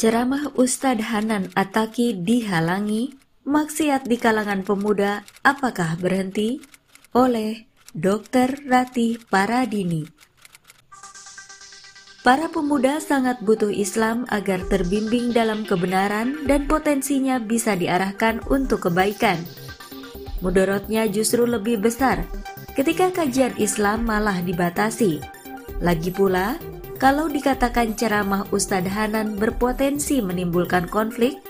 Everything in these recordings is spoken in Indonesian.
Ceramah Ustadz Hanan Ataki dihalangi, maksiat di kalangan pemuda apakah berhenti? Oleh Dr. Rati Paradini. Para pemuda sangat butuh Islam agar terbimbing dalam kebenaran dan potensinya bisa diarahkan untuk kebaikan. Mudorotnya justru lebih besar ketika kajian Islam malah dibatasi. Lagi pula, kalau dikatakan ceramah Ustadz Hanan berpotensi menimbulkan konflik,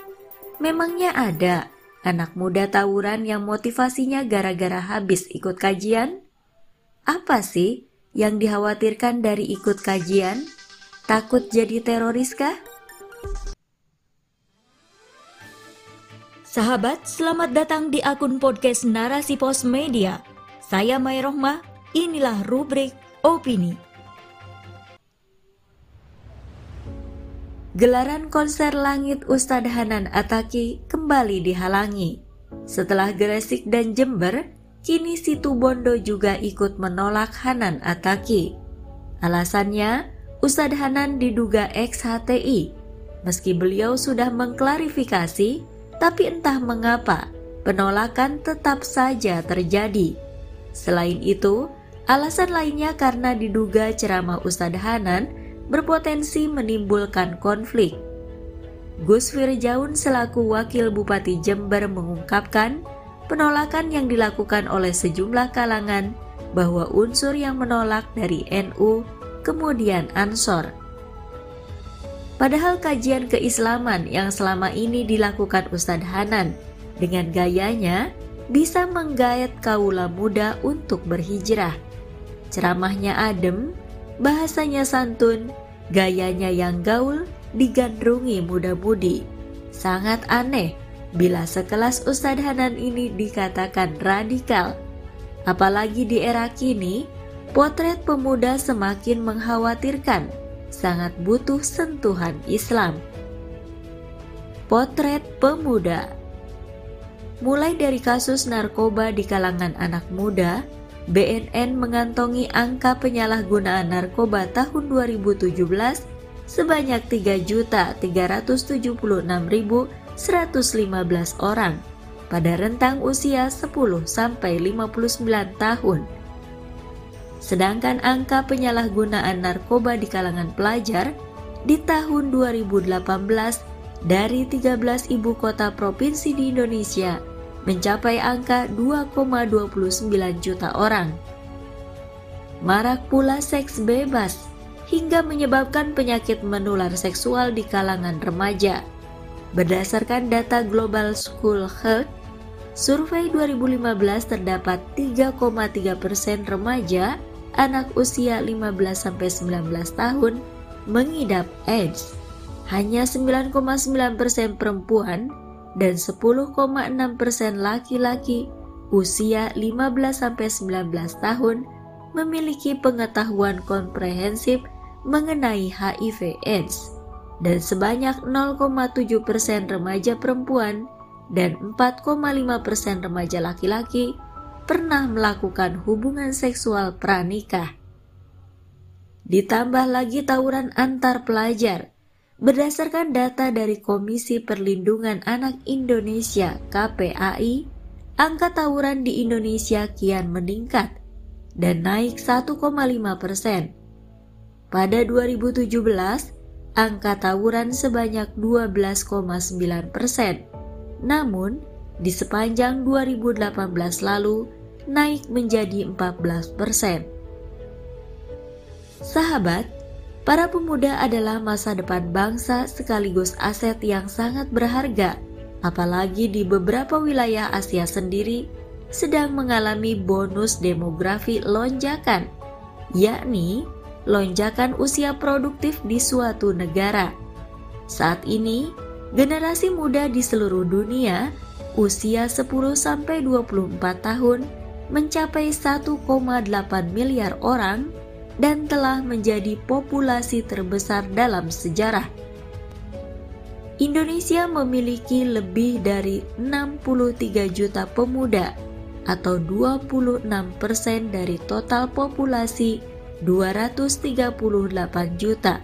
memangnya ada anak muda tawuran yang motivasinya gara-gara habis ikut kajian? Apa sih yang dikhawatirkan dari ikut kajian? Takut jadi teroris kah? Sahabat, selamat datang di akun podcast Narasi Pos Media. Saya Mai inilah rubrik Opini. Gelaran konser Langit Ustadz Hanan Ataki kembali dihalangi. Setelah Gresik dan Jember, kini Situ Bondo juga ikut menolak Hanan Ataki. Alasannya, Ustadz Hanan diduga ex-HTI. Meski beliau sudah mengklarifikasi, tapi entah mengapa penolakan tetap saja terjadi. Selain itu, alasan lainnya karena diduga ceramah Ustadz Hanan berpotensi menimbulkan konflik. Gus Firjaun selaku Wakil Bupati Jember mengungkapkan penolakan yang dilakukan oleh sejumlah kalangan bahwa unsur yang menolak dari NU kemudian Ansor. Padahal kajian keislaman yang selama ini dilakukan Ustadz Hanan dengan gayanya bisa menggayat kaula muda untuk berhijrah. Ceramahnya adem, bahasanya santun, Gayanya yang gaul digandrungi muda-mudi. Sangat aneh bila sekelas Ustadz Hanan ini dikatakan radikal. Apalagi di era kini, potret pemuda semakin mengkhawatirkan, sangat butuh sentuhan Islam. Potret pemuda Mulai dari kasus narkoba di kalangan anak muda, BNN mengantongi angka penyalahgunaan narkoba tahun 2017 sebanyak 3.376.115 orang pada rentang usia 10 sampai 59 tahun. Sedangkan angka penyalahgunaan narkoba di kalangan pelajar di tahun 2018 dari 13 ibu kota provinsi di Indonesia mencapai angka 2,29 juta orang. Marak pula seks bebas hingga menyebabkan penyakit menular seksual di kalangan remaja. Berdasarkan data Global School Health, survei 2015 terdapat 3,3 persen remaja anak usia 15-19 tahun mengidap AIDS. Hanya 9,9 persen perempuan dan 10,6 persen laki-laki usia 15-19 tahun memiliki pengetahuan komprehensif mengenai HIV AIDS dan sebanyak 0,7 persen remaja perempuan dan 4,5 persen remaja laki-laki pernah melakukan hubungan seksual pranikah. Ditambah lagi tawuran antar pelajar Berdasarkan data dari Komisi Perlindungan Anak Indonesia KPAI, angka tawuran di Indonesia kian meningkat dan naik 1,5 persen. Pada 2017, angka tawuran sebanyak 12,9 persen. Namun, di sepanjang 2018 lalu naik menjadi 14 persen. Sahabat, Para pemuda adalah masa depan bangsa sekaligus aset yang sangat berharga, apalagi di beberapa wilayah Asia sendiri sedang mengalami bonus demografi lonjakan, yakni lonjakan usia produktif di suatu negara. Saat ini, generasi muda di seluruh dunia usia 10-24 tahun mencapai 1,8 miliar orang dan telah menjadi populasi terbesar dalam sejarah. Indonesia memiliki lebih dari 63 juta pemuda atau 26 persen dari total populasi 238 juta.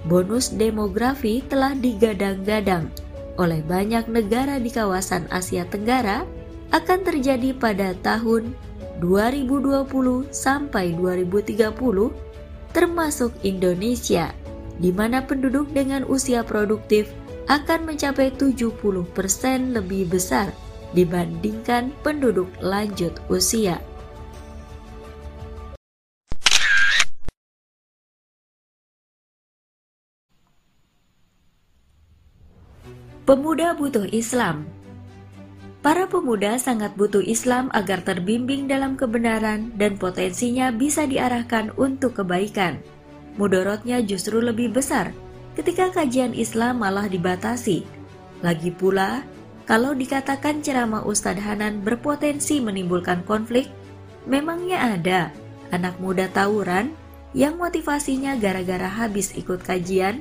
bonus demografi telah digadang-gadang oleh banyak negara di kawasan Asia Tenggara akan terjadi pada tahun 2020 sampai 2030 termasuk Indonesia di mana penduduk dengan usia produktif akan mencapai 70% lebih besar dibandingkan penduduk lanjut usia. Pemuda butuh Islam. Para pemuda sangat butuh Islam agar terbimbing dalam kebenaran dan potensinya bisa diarahkan untuk kebaikan. Mudorotnya justru lebih besar ketika kajian Islam malah dibatasi. Lagi pula, kalau dikatakan ceramah Ustadz Hanan berpotensi menimbulkan konflik, memangnya ada anak muda tawuran yang motivasinya gara-gara habis ikut kajian?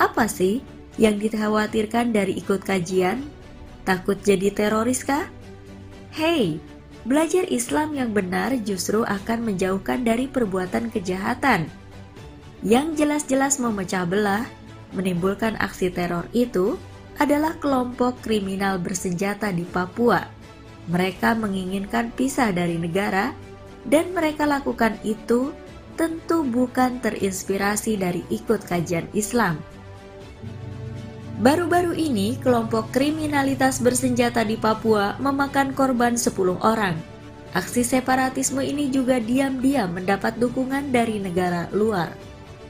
Apa sih yang dikhawatirkan dari ikut kajian? Takut jadi teroris kah? Hei, belajar Islam yang benar justru akan menjauhkan dari perbuatan kejahatan. Yang jelas-jelas memecah belah, menimbulkan aksi teror itu adalah kelompok kriminal bersenjata di Papua. Mereka menginginkan pisah dari negara, dan mereka lakukan itu tentu bukan terinspirasi dari ikut kajian Islam Baru-baru ini, kelompok kriminalitas bersenjata di Papua memakan korban 10 orang. Aksi separatisme ini juga diam-diam mendapat dukungan dari negara luar.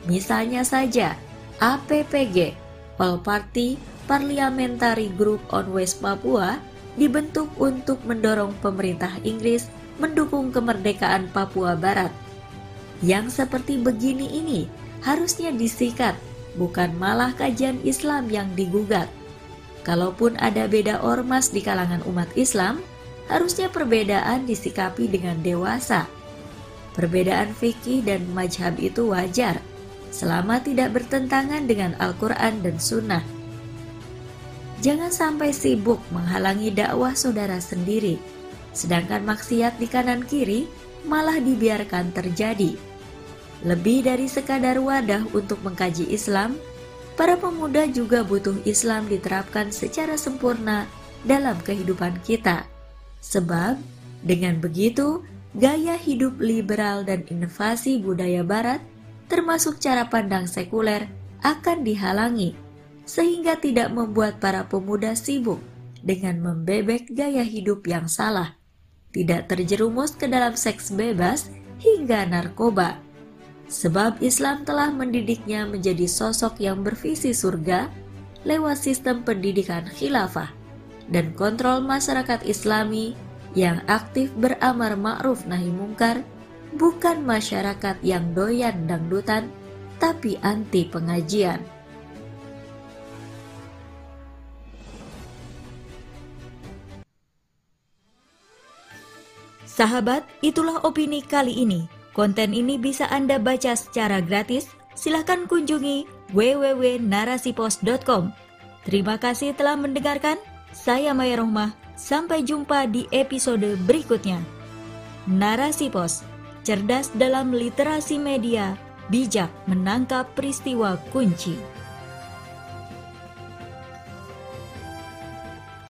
Misalnya saja, APPG, All Party Parliamentary Group on West Papua, dibentuk untuk mendorong pemerintah Inggris mendukung kemerdekaan Papua Barat. Yang seperti begini ini harusnya disikat bukan malah kajian Islam yang digugat. Kalaupun ada beda ormas di kalangan umat Islam, harusnya perbedaan disikapi dengan dewasa. Perbedaan fikih dan majhab itu wajar, selama tidak bertentangan dengan Al-Quran dan Sunnah. Jangan sampai sibuk menghalangi dakwah saudara sendiri, sedangkan maksiat di kanan kiri malah dibiarkan terjadi. Lebih dari sekadar wadah untuk mengkaji Islam, para pemuda juga butuh Islam diterapkan secara sempurna dalam kehidupan kita. Sebab, dengan begitu, gaya hidup liberal dan inovasi budaya barat, termasuk cara pandang sekuler, akan dihalangi, sehingga tidak membuat para pemuda sibuk dengan membebek gaya hidup yang salah, tidak terjerumus ke dalam seks bebas hingga narkoba sebab Islam telah mendidiknya menjadi sosok yang bervisi surga lewat sistem pendidikan khilafah dan kontrol masyarakat Islami yang aktif beramar ma'ruf nahi mungkar, bukan masyarakat yang doyan dangdutan, tapi anti pengajian. Sahabat, itulah opini kali ini. Konten ini bisa Anda baca secara gratis. Silahkan kunjungi www.narasipos.com. Terima kasih telah mendengarkan. Saya Maya Rohmah. Sampai jumpa di episode berikutnya. Narasi Pos, cerdas dalam literasi media, bijak menangkap peristiwa kunci.